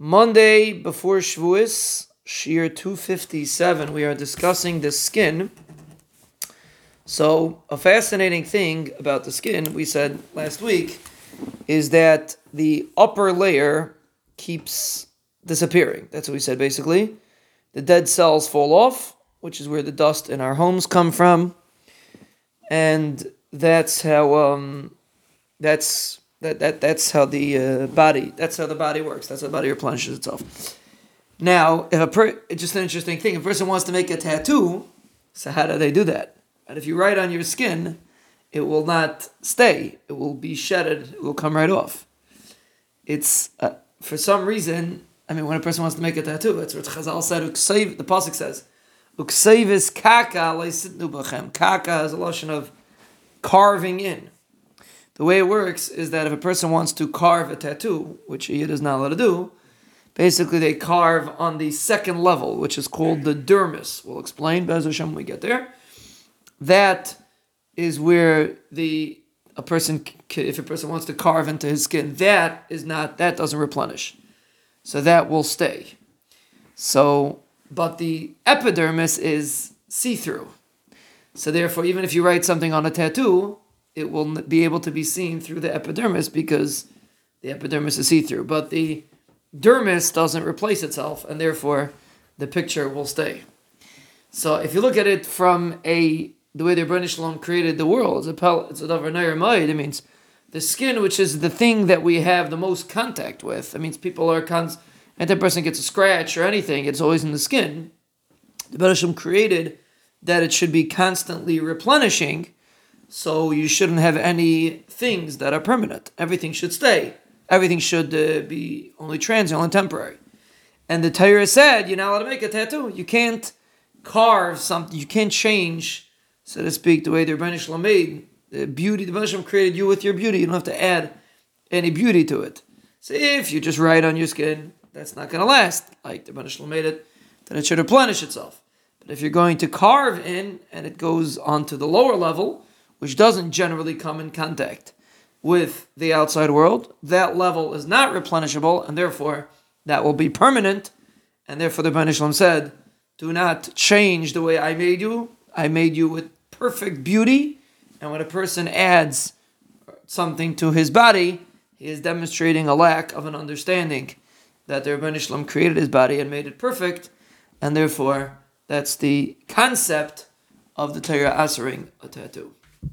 Monday before Shavuos, Shiur 257, we are discussing the skin. So, a fascinating thing about the skin, we said last week, is that the upper layer keeps disappearing. That's what we said basically. The dead cells fall off, which is where the dust in our homes come from. And that's how um, that's that, that that's how the uh, body that's how the body works. That's how the body replenishes itself. Now, if a per, it's just an interesting thing. If a person wants to make a tattoo, so how do they do that? And if you write on your skin, it will not stay. It will be shedded. It will come right off. It's uh, for some reason. I mean, when a person wants to make a tattoo, that's what Chazal said. The pasuk says, "Uksevis kaka leisitnu b'chem." Kaka is a lotion of carving in. The way it works is that if a person wants to carve a tattoo, which he is not allowed to do, basically they carve on the second level, which is called the dermis. We'll explain, Bez Hashem, when we get there. That is where the a person, if a person wants to carve into his skin, that is not that doesn't replenish, so that will stay. So, but the epidermis is see through. So therefore, even if you write something on a tattoo, it will be able to be seen through the epidermis because the epidermis is see through. But the dermis doesn't replace itself, and therefore the picture will stay. So if you look at it from a the way the Ribbono Shel Olam created the world, it's a it's a davar It means the skin, which is the thing that we have the most contact with. It means people are cons. And that person gets a scratch or anything, it's always in the skin. The Rebbeinu created that it should be constantly replenishing so you shouldn't have any things that are permanent. Everything should stay. Everything should uh, be only transient, only temporary. And the Torah said you're not allowed to make a tattoo. You can't carve something. You can't change, so to speak, the way the Ribbono Shel Olam made the beauty. The Rebbeinu created you with your beauty. You don't have to add any beauty to it. So if you just write on your skin, that's not going to last. Like the Ribbono Shel Olam made it, then it should replenish itself. But if you're going to carve in and it goes onto the lower level, which doesn't generally come in contact with the outside world, that level is not replenishable, and therefore that will be permanent. And therefore, the Banishlam said, Do not change the way I made you. I made you with perfect beauty. And when a person adds something to his body, he is demonstrating a lack of an understanding that the Rebbeinu created his body and made it perfect, and therefore that's the concept of the Torah answering a tattoo.